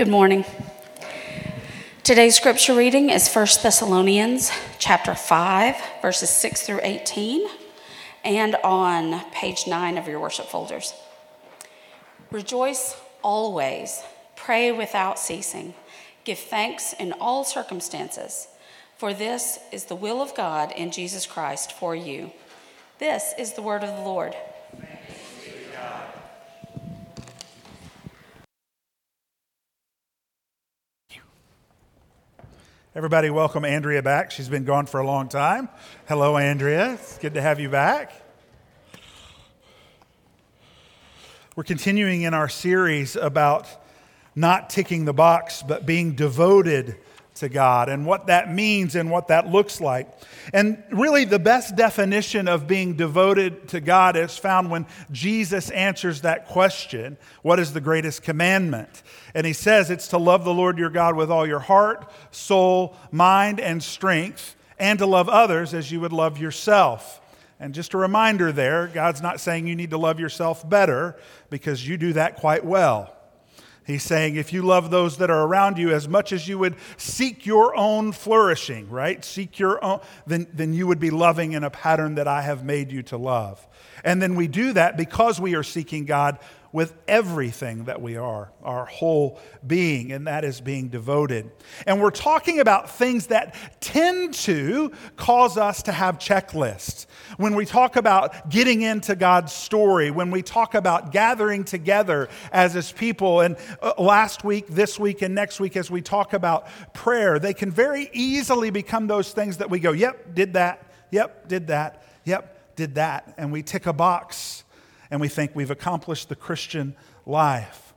Good morning. Today's scripture reading is 1 Thessalonians chapter 5 verses 6 through 18 and on page 9 of your worship folders. Rejoice always, pray without ceasing, give thanks in all circumstances, for this is the will of God in Jesus Christ for you. This is the word of the Lord. Everybody, welcome Andrea back. She's been gone for a long time. Hello, Andrea. It's good to have you back. We're continuing in our series about not ticking the box, but being devoted to God and what that means and what that looks like. And really, the best definition of being devoted to God is found when Jesus answers that question What is the greatest commandment? And he says it's to love the Lord your God with all your heart, soul, mind, and strength, and to love others as you would love yourself. And just a reminder there, God's not saying you need to love yourself better because you do that quite well. He's saying, if you love those that are around you as much as you would seek your own flourishing, right? Seek your own, then, then you would be loving in a pattern that I have made you to love. And then we do that because we are seeking God with everything that we are, our whole being, and that is being devoted. And we're talking about things that tend to cause us to have checklists. When we talk about getting into God's story, when we talk about gathering together as His people, and uh, last week, this week, and next week, as we talk about prayer, they can very easily become those things that we go, yep, did that, yep, did that, yep, did that, and we tick a box and we think we've accomplished the Christian life.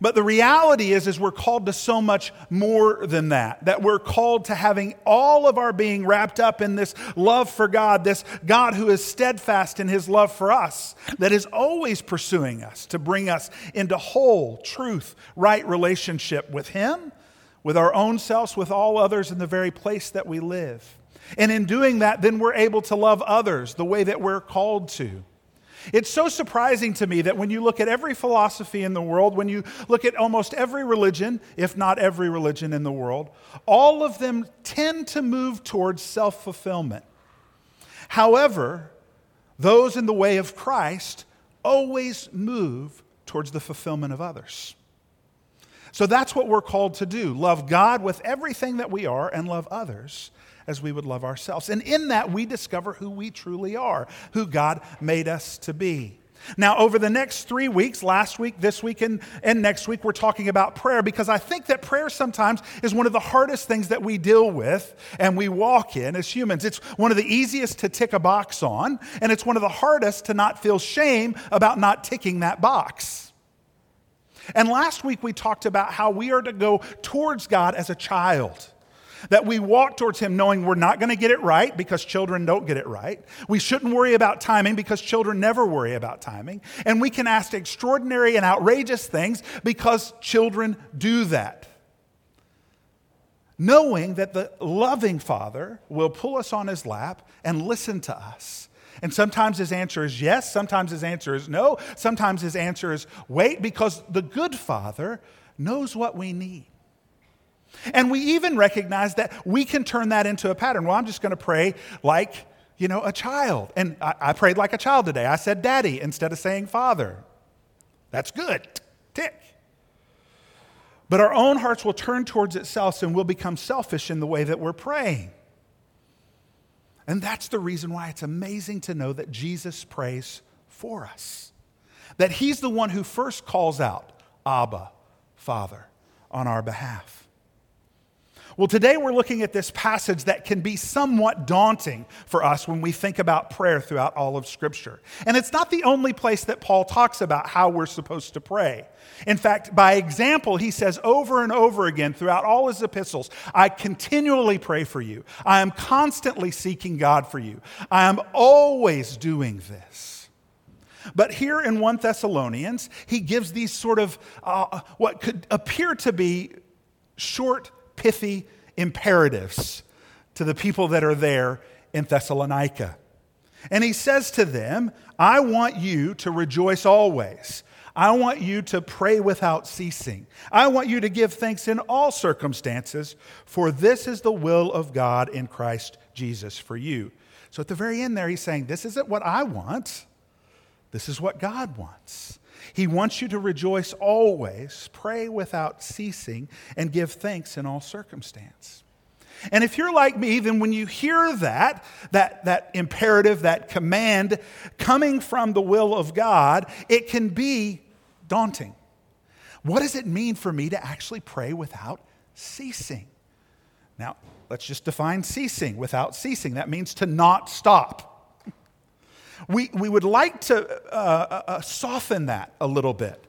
But the reality is, is we're called to so much more than that. That we're called to having all of our being wrapped up in this love for God, this God who is steadfast in his love for us, that is always pursuing us to bring us into whole, truth, right relationship with him, with our own selves, with all others in the very place that we live. And in doing that, then we're able to love others the way that we're called to. It's so surprising to me that when you look at every philosophy in the world, when you look at almost every religion, if not every religion in the world, all of them tend to move towards self fulfillment. However, those in the way of Christ always move towards the fulfillment of others. So that's what we're called to do love God with everything that we are and love others as we would love ourselves. And in that, we discover who we truly are, who God made us to be. Now, over the next three weeks, last week, this week, and, and next week, we're talking about prayer because I think that prayer sometimes is one of the hardest things that we deal with and we walk in as humans. It's one of the easiest to tick a box on, and it's one of the hardest to not feel shame about not ticking that box. And last week, we talked about how we are to go towards God as a child. That we walk towards Him knowing we're not going to get it right because children don't get it right. We shouldn't worry about timing because children never worry about timing. And we can ask extraordinary and outrageous things because children do that. Knowing that the loving Father will pull us on His lap and listen to us. And sometimes his answer is yes, sometimes his answer is no, sometimes his answer is wait, because the good Father knows what we need. And we even recognize that we can turn that into a pattern. Well, I'm just going to pray like, you know, a child. And I, I, prayed like a child today. I said daddy instead of saying father. That's good. Tick. But our own hearts will turn towards itself and we'll become selfish in the way that we're praying. And that's the reason why it's amazing to know that Jesus prays for us. That he's the one who first calls out, Abba, Father, on our behalf. Well, today we're looking at this passage that can be somewhat daunting for us when we think about prayer throughout all of Scripture. And it's not the only place that Paul talks about how we're supposed to pray. In fact, by example, he says over and over again throughout all his epistles, I continually pray for you. I am constantly seeking God for you. I am always doing this. But here in 1 Thessalonians, he gives these sort of uh, what could appear to be short pithy imperatives to the people that are there in Thessalonica. And he says to them, I want you to rejoice always. I want you to pray without ceasing. I want you to give thanks in all circumstances, for this is the will of God in Christ Jesus for you. So at the very end there, he's saying, This isn't what I want, this is what God wants. He wants you to rejoice always, pray without ceasing, and give thanks in all circumstance. And if you're like me, then when you hear that, that, that imperative, that command coming from the will of God, it can be daunting. What does it mean for me to actually pray without ceasing? Now, let's just define ceasing without ceasing. That means to not stop. We, we would like to uh, uh, uh, soften that a little bit.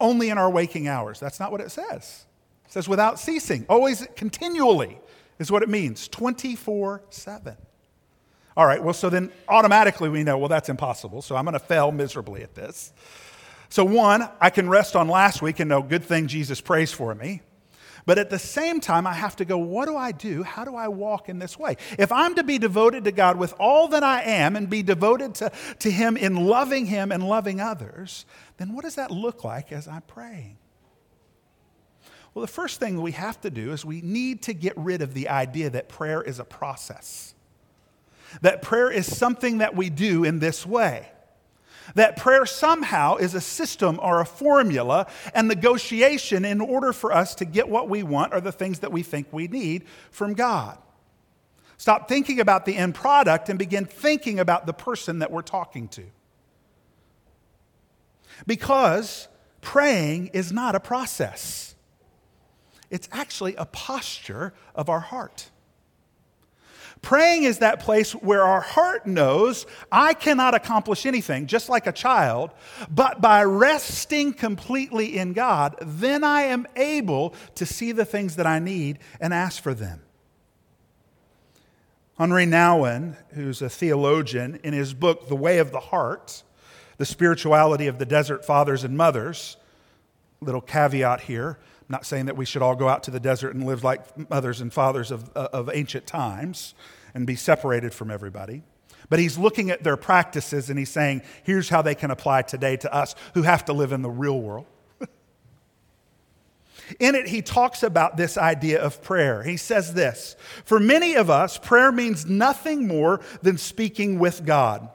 Only in our waking hours. That's not what it says. It says without ceasing, always, continually is what it means 24 7. All right, well, so then automatically we know, well, that's impossible. So I'm going to fail miserably at this. So, one, I can rest on last week and know good thing Jesus prays for me. But at the same time, I have to go, what do I do? How do I walk in this way? If I'm to be devoted to God with all that I am and be devoted to, to Him in loving Him and loving others, then what does that look like as I'm praying? Well, the first thing we have to do is we need to get rid of the idea that prayer is a process, that prayer is something that we do in this way. That prayer somehow is a system or a formula and negotiation in order for us to get what we want or the things that we think we need from God. Stop thinking about the end product and begin thinking about the person that we're talking to. Because praying is not a process, it's actually a posture of our heart. Praying is that place where our heart knows I cannot accomplish anything, just like a child, but by resting completely in God, then I am able to see the things that I need and ask for them. Henri Nouwen, who's a theologian, in his book, The Way of the Heart, The Spirituality of the Desert Fathers and Mothers, little caveat here. Not saying that we should all go out to the desert and live like mothers and fathers of, uh, of ancient times and be separated from everybody. But he's looking at their practices and he's saying, here's how they can apply today to us who have to live in the real world. in it, he talks about this idea of prayer. He says this For many of us, prayer means nothing more than speaking with God.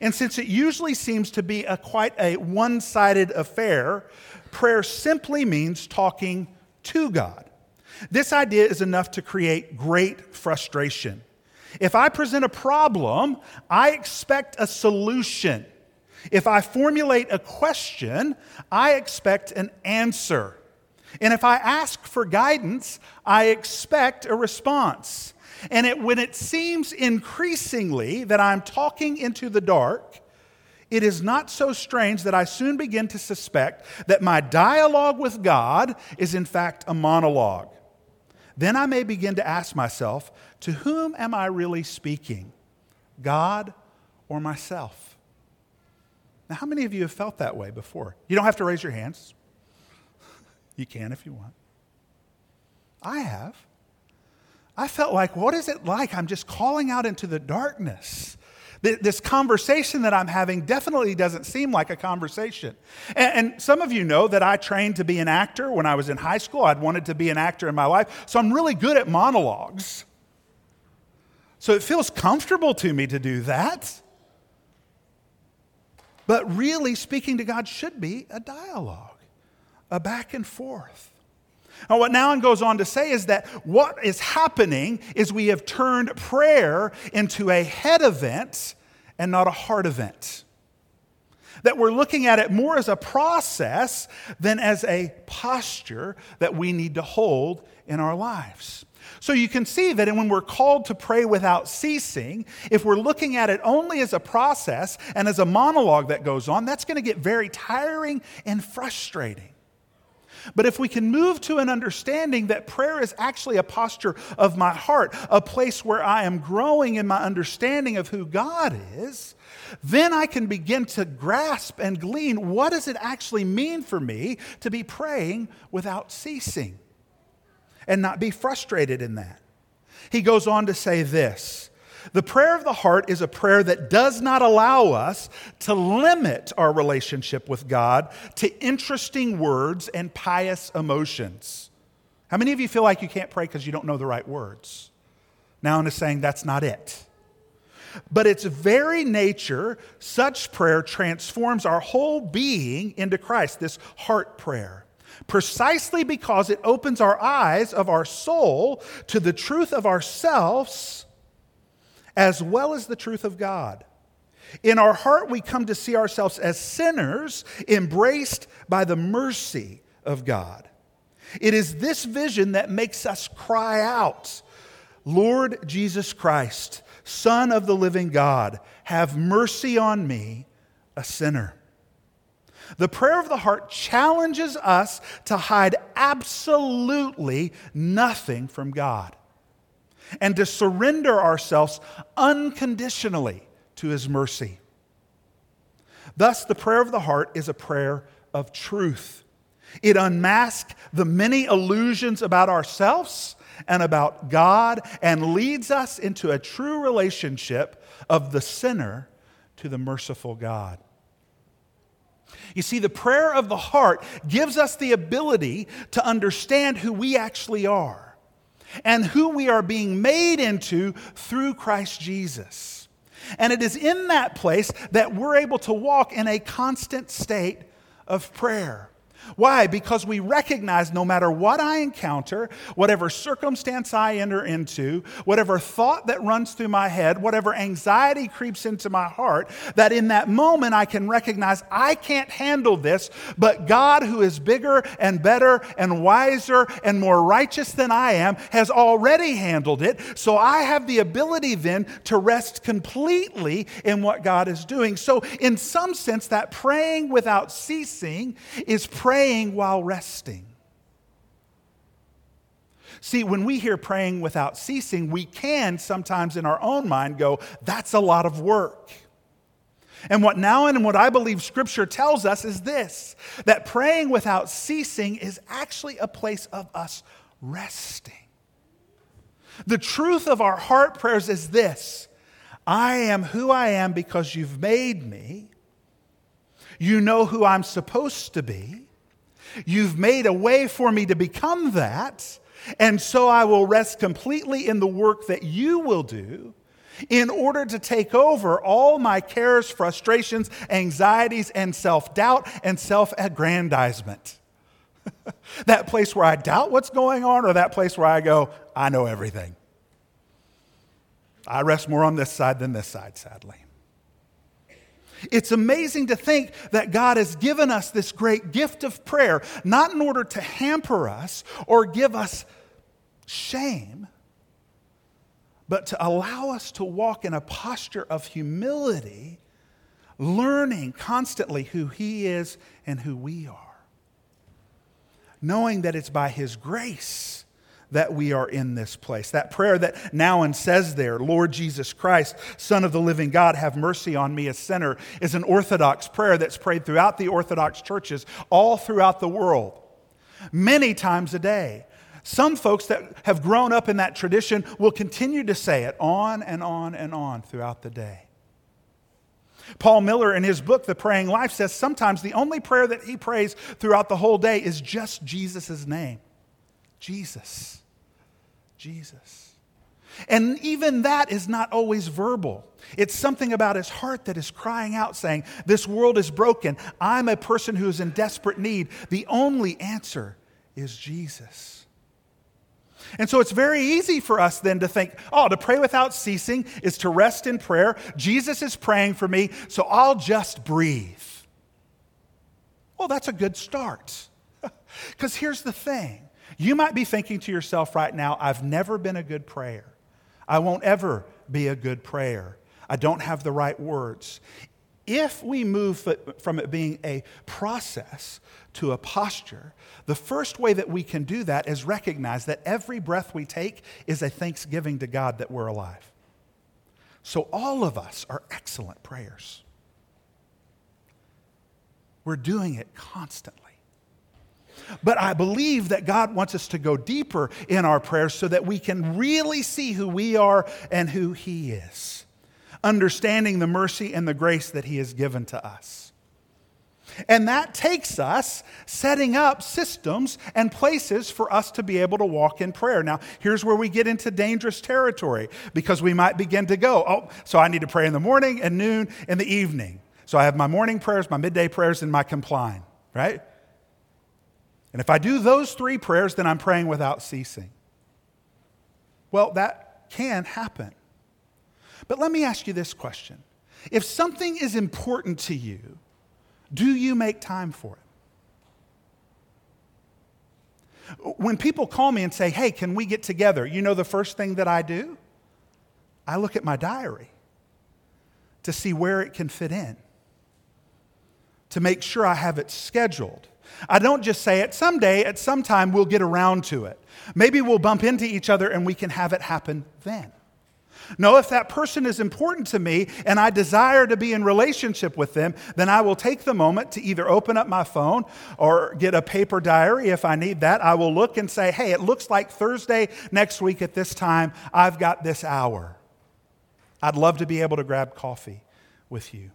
And since it usually seems to be a quite a one sided affair, prayer simply means talking to God. This idea is enough to create great frustration. If I present a problem, I expect a solution. If I formulate a question, I expect an answer. And if I ask for guidance, I expect a response. And it, when it seems increasingly that I'm talking into the dark, it is not so strange that I soon begin to suspect that my dialogue with God is in fact a monologue. Then I may begin to ask myself, to whom am I really speaking? God or myself? Now, how many of you have felt that way before? You don't have to raise your hands. You can if you want. I have. I felt like, what is it like? I'm just calling out into the darkness. This conversation that I'm having definitely doesn't seem like a conversation. And, some of you know that I trained to be an actor when I was in high school. I'd wanted to be an actor in my life. So I'm really good at monologues. So it feels comfortable to me to do that. But really, speaking to God should be a dialogue, a back and forth. And what Nouwen goes on to say is that what is happening is we have turned prayer into a head event and not a heart event. That we're looking at it more as a process than as a posture that we need to hold in our lives. So you can see that when we're called to pray without ceasing, if we're looking at it only as a process and as a monologue that goes on, that's going to get very tiring and frustrating. But if we can move to an understanding that prayer is actually a posture of my heart, a place where I am growing in my understanding of who God is, then I can begin to grasp and glean what does it actually mean for me to be praying without ceasing and not be frustrated in that. He goes on to say this The prayer of the heart is a prayer that does not allow us to limit our relationship with God to interesting words and pious emotions. How many of you feel like you can't pray because you don't know the right words? Now I'm saying that's not it. But its very nature, such prayer transforms our whole being into Christ, this heart prayer precisely because it opens our eyes of our soul to the truth of ourselves as well as the truth of God. In our heart, we come to see ourselves as sinners embraced by the mercy of God. It is this vision that makes us cry out, Lord Jesus Christ, Son of the living God, have mercy on me, a sinner. The prayer of the heart challenges us to hide absolutely nothing from God and to surrender ourselves unconditionally to His mercy. Thus, the prayer of the heart is a prayer of truth. It unmasks the many illusions about ourselves and about God and leads us into a true relationship of the sinner to the merciful God. You see, the prayer of the heart gives us the ability to understand who we actually are and who we are being made into through Christ Jesus. And it is in that place that we're able to walk in a constant state of prayer. Why? Because we recognize no matter what I encounter, whatever circumstance I enter into, whatever thought that runs through my head, whatever anxiety creeps into my heart, that in that moment I can recognize I can't handle this, but God, who is bigger and better and wiser and more righteous than I am, has already handled it. So I have the ability then to rest completely in what God is doing. So, in some sense, that praying without ceasing is praying praying while resting. See, when we hear praying without ceasing, we can sometimes in our own mind go, that's a lot of work. And what Nouwen and what I believe Scripture tells us is this that praying without ceasing is actually a place of us resting. The truth of our heart prayers is this I am who I am because you've made me. You know who I'm supposed to be. You've made a way for me to become that, and so I will rest completely in the work that you will do in order to take over all my cares, frustrations, anxieties, and self doubt and self aggrandizement. that place where I doubt what's going on, or that place where I go, I know everything. I rest more on this side than this side, sadly. It's amazing to think that God has given us this great gift of prayer, not in order to hamper us or give us shame, but to allow us to walk in a posture of humility, learning constantly who He is and who we are. Knowing that it's by His grace that we are in this place. That prayer that Nouwen says there, Lord Jesus Christ, Son of the living God, have mercy on me, a sinner, is an Orthodox prayer that's prayed throughout the Orthodox churches all throughout the world, many times a day. Some folks that have grown up in that tradition will continue to say it on and on and on throughout the day. Paul Miller, in his book, The Praying Life, says sometimes the only prayer that he prays throughout the whole day is just Jesus' name Jesus. Jesus. And even that is not always verbal. It's something about his heart that is crying out, saying, This world is broken. I'm a person who is in desperate need. The only answer is Jesus. And so it's very easy for us then to think, oh, to pray without ceasing is to rest in prayer. Jesus is praying for me, so I'll just breathe. Well, that's a good start. Because here's the thing you might be thinking to yourself right now, I've never been a good prayer. I won't ever be a good prayer. I don't have the right words. If we move from it being a process to a posture, the first way that we can do that is recognize that every breath we take is a thanksgiving to God that we're alive. So all of us are excellent prayers. We're doing it constantly. But I believe that God wants us to go deeper in our prayers so that we can really see who we are and who He is, understanding the mercy and the grace that He has given to us. And that takes us setting up systems and places for us to be able to walk in prayer. Now, here's where we get into dangerous territory because we might begin to go, oh, so I need to pray in the morning and noon and the evening. So I have my morning prayers, my midday prayers, and my compline, right? And if I do those three prayers, then I'm praying without ceasing. Well, that can happen. But let me ask you this question If something is important to you, do you make time for it? When people call me and say, hey, can we get together? You know the first thing that I do? I look at my diary to see where it can fit in, to make sure I have it scheduled. I don't just say it someday, at some time, we'll get around to it. Maybe we'll bump into each other and we can have it happen then. No, if that person is important to me and I desire to be in relationship with them, then I will take the moment to either open up my phone or get a paper diary if I need that. I will look and say, hey, it looks like Thursday next week at this time, I've got this hour. I'd love to be able to grab coffee with you.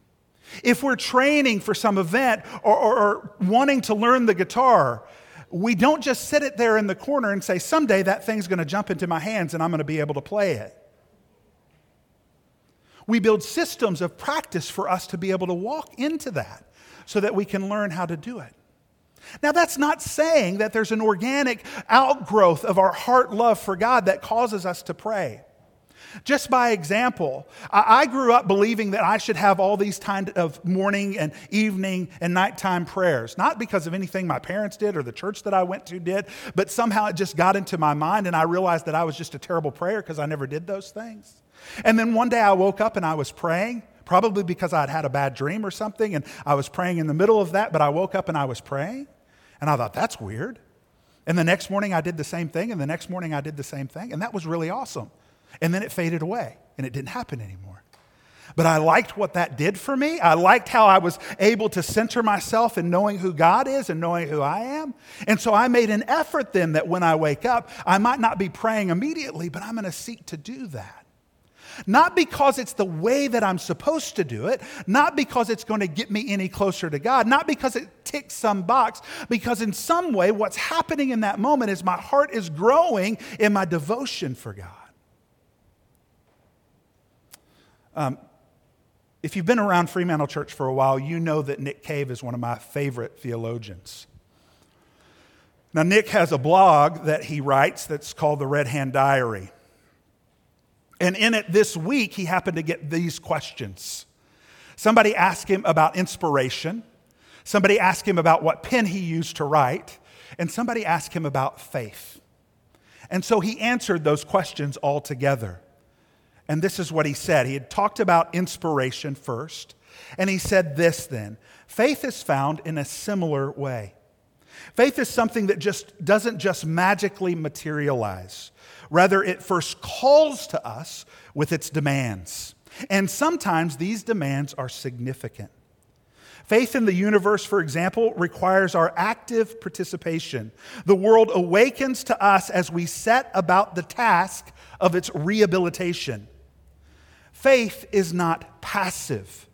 If we're training for some event or, or, or wanting to learn the guitar, we don't just sit it there in the corner and say, someday that thing's going to jump into my hands and I'm going to be able to play it. We build systems of practice for us to be able to walk into that so that we can learn how to do it. Now, that's not saying that there's an organic outgrowth of our heart love for God that causes us to pray. Just by example, I grew up believing that I should have all these kind of morning and evening and nighttime prayers, not because of anything my parents did or the church that I went to did, but somehow it just got into my mind and I realized that I was just a terrible prayer because I never did those things. And then one day I woke up and I was praying, probably because I'd had a bad dream or something, and I was praying in the middle of that, but I woke up and I was praying, and I thought, that's weird. And the next morning I did the same thing, and the next morning I did the same thing, and that was really awesome. And then it faded away, and it didn't happen anymore. But I liked what that did for me. I liked how I was able to center myself in knowing who God is and knowing who I am. And so I made an effort then that when I wake up, I might not be praying immediately, but I'm going to seek to do that. Not because it's the way that I'm supposed to do it, not because it's going to get me any closer to God, not because it ticks some box, because in some way, what's happening in that moment is my heart is growing in my devotion for God. Um, if you've been around Fremantle Church for a while, you know that Nick Cave is one of my favorite theologians. Now, Nick has a blog that he writes that's called the Red Hand Diary. And in it this week, he happened to get these questions. Somebody asked him about inspiration, somebody asked him about what pen he used to write, and somebody asked him about faith. And so he answered those questions all together. And this is what he said. He had talked about inspiration first, and he said this then faith is found in a similar way. Faith is something that just doesn't just magically materialize. Rather, it first calls to us with its demands. And sometimes these demands are significant. Faith in the universe, for example, requires our active participation. The world awakens to us as we set about the task of its rehabilitation. Faith is not passive,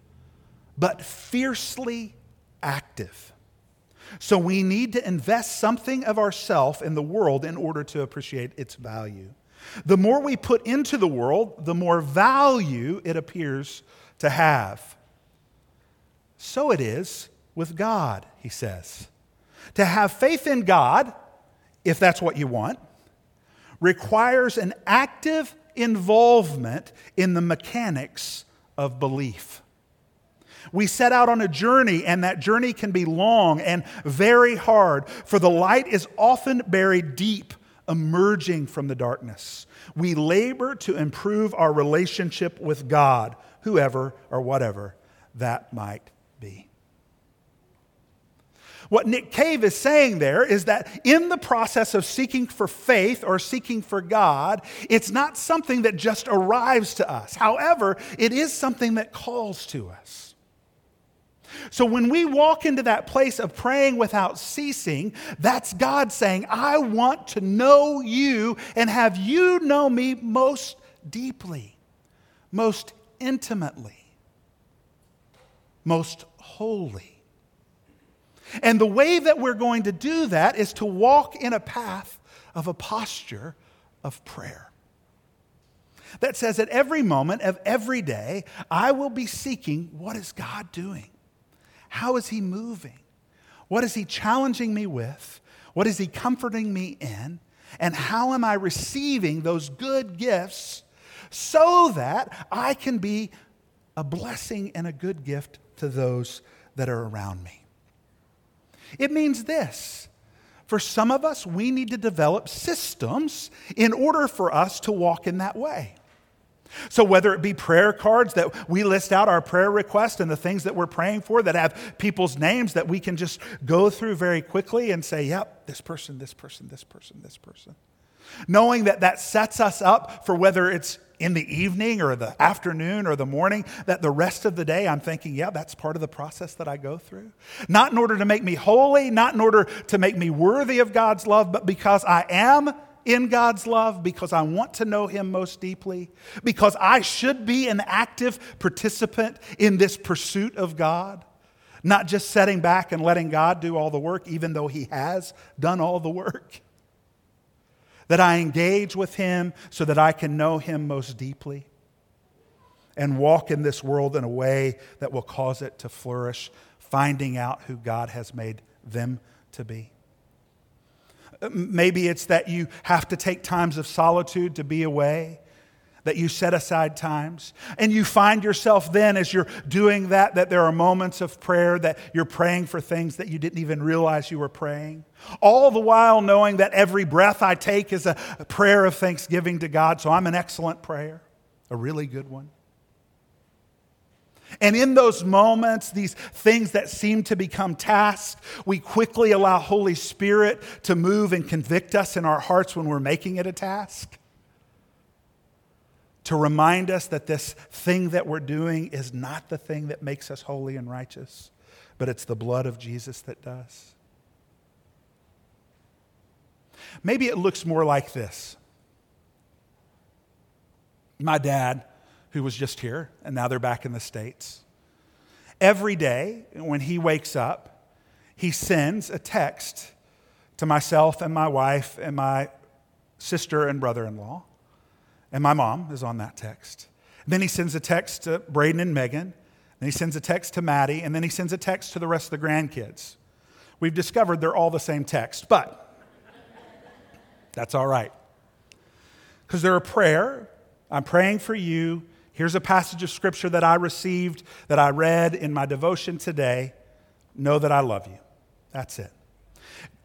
but fiercely active. So we need to invest something of ourself in the world in order to appreciate its value. The more we put into the world, the more value it appears to have. So it is with God, he says. To have faith in God, if that's what you want, requires an active involvement in the mechanics of belief. We set out on a journey, and that journey can be long and very hard, for the light is often buried deep, emerging from the darkness. We labor to improve our relationship with God, whoever or whatever that might be. What Nick Cave is saying there is that in the process of seeking for faith or seeking for God, it's not something that just arrives to us. However, it is something that calls to us. So when we walk into that place of praying without ceasing, that's God saying, I want to know you and have you know me most deeply, most intimately, most wholly. And the way that we're going to do that is to walk in a path of a posture of prayer that says at every moment of every day, I will be seeking what is God doing? How is He moving? What is He challenging me with? What is He comforting me in? And how am I receiving those good gifts so that I can be a blessing and a good gift to those that are around me? It means this. For some of us, we need to develop systems in order for us to walk in that way. So, whether it be prayer cards that we list out our prayer requests and the things that we're praying for that have people's names that we can just go through very quickly and say, yep, this person, this person, this person, this person. Knowing that that sets us up for whether it's in the evening or the afternoon or the morning, that the rest of the day I'm thinking, yeah, that's part of the process that I go through. Not in order to make me holy, not in order to make me worthy of God's love, but because I am in God's love because I want to know Him most deeply, because I should be an active participant in this pursuit of God, not just setting back and letting God do all the work, even though He has done all the work. That I engage with Him so that I can know Him most deeply and walk in this world in a way that will cause it to flourish, finding out who God has made them to be. Maybe it's that you have to take times of solitude to be away, that you set aside times. And you find yourself then, as you're doing that, that there are moments of prayer that you're praying for things that you didn't even realize you were praying. All the while knowing that every breath I take is a prayer of thanksgiving to God. So I'm an excellent prayer, a really good one. And in those moments, these things that seem to become tasks, we quickly allow Holy Spirit to move and convict us in our hearts when we're making it a task. To remind us that this thing that we're doing is not the thing that makes us holy and righteous, but it's the blood of Jesus that does. Maybe it looks more like this. My dad who was just here, and now they're back in the States. Every day when he wakes up, he sends a text to myself and my wife and my sister and brother in law. And my mom is on that text. Then he sends a text to Braden and Megan. Then he sends a text to Maddie. And then he sends a text to the rest of the grandkids. We've discovered they're all the same text, but that's all right. Because they're a prayer. I'm praying for you Here's a passage of scripture that I received, that I read in my devotion today. Know that I love you. That's it.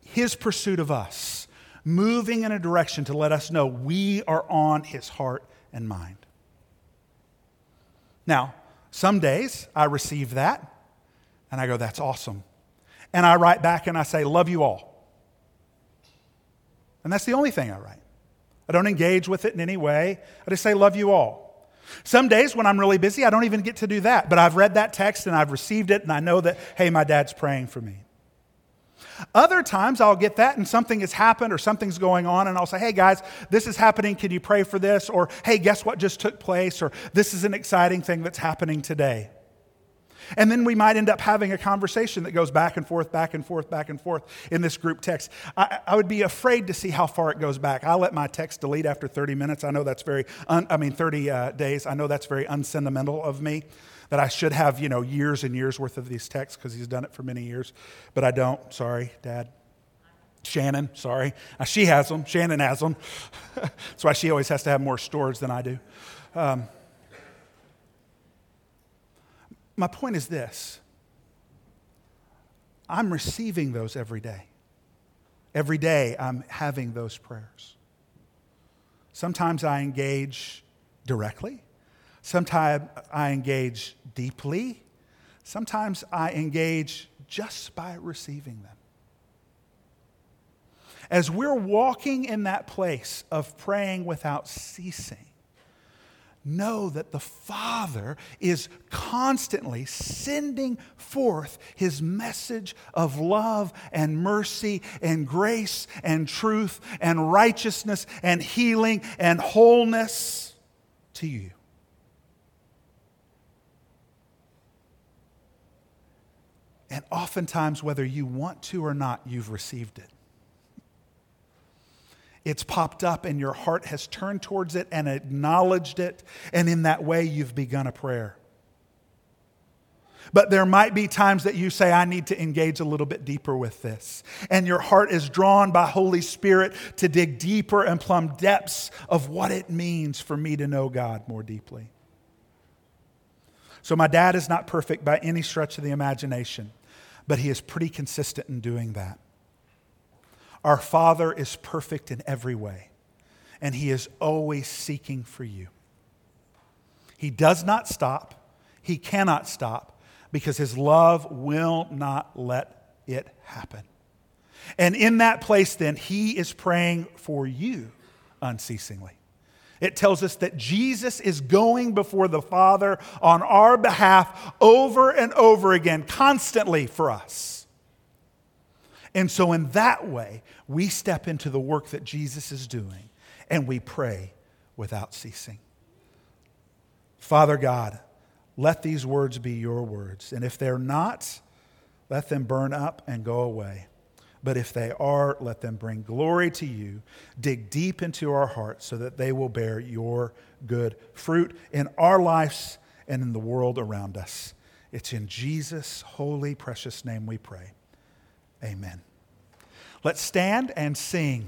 His pursuit of us, moving in a direction to let us know we are on his heart and mind. Now, some days I receive that and I go, that's awesome. And I write back and I say, love you all. And that's the only thing I write. I don't engage with it in any way. I just say, love you all. Some days when I'm really busy, I don't even get to do that. But I've read that text and I've received it, and I know that, hey, my dad's praying for me. Other times I'll get that and something has happened or something's going on, and I'll say, hey guys, this is happening. Can you pray for this? Or hey, guess what just took place? Or this is an exciting thing that's happening today. And then we might end up having a conversation that goes back and forth, back and forth, back and forth in this group text. I, I would be afraid to see how far it goes back. I let my text delete after 30 minutes. I know that's very, un, I mean, 30 uh, days. I know that's very unsentimental of me. That I should have, you know, years and years worth of these texts because he's done it for many years. But I don't. Sorry, Dad. Shannon, sorry. Uh, she has them. Shannon has them. That's why she always has to have more storage than I do. Um, my point is this I'm receiving those every day. Every day I'm having those prayers. Sometimes I engage directly, sometimes I engage deeply, sometimes I engage just by receiving them. As we're walking in that place of praying without ceasing, know that the Father is constantly sending forth his message of love and mercy and grace and truth and righteousness and healing and wholeness to you. And oftentimes, whether you want to or not, you've received it. It's popped up and your heart has turned towards it and acknowledged it, and in that way, you've begun a prayer. But there might be times that you say, I need to engage a little bit deeper with this. And your heart is drawn by Holy Spirit to dig deeper and plumb depths of what it means for me to know God more deeply. So, my dad is not perfect by any stretch of the imagination, but he is pretty consistent in doing that. Our Father is perfect in every way, and He is always seeking for you. He does not stop, He cannot stop, because His love will not let it happen. And in that place, then, He is praying for you unceasingly. It tells us that Jesus is going before the Father on our behalf over and over again, constantly for us. And so, in that way, we step into the work that Jesus is doing and we pray without ceasing. Father God, let these words be your words. And if they're not, let them burn up and go away. But if they are, let them bring glory to you. Dig deep into our hearts so that they will bear your good fruit in our lives and in the world around us. It's in Jesus' holy, precious name we pray. Amen. Let's stand and sing.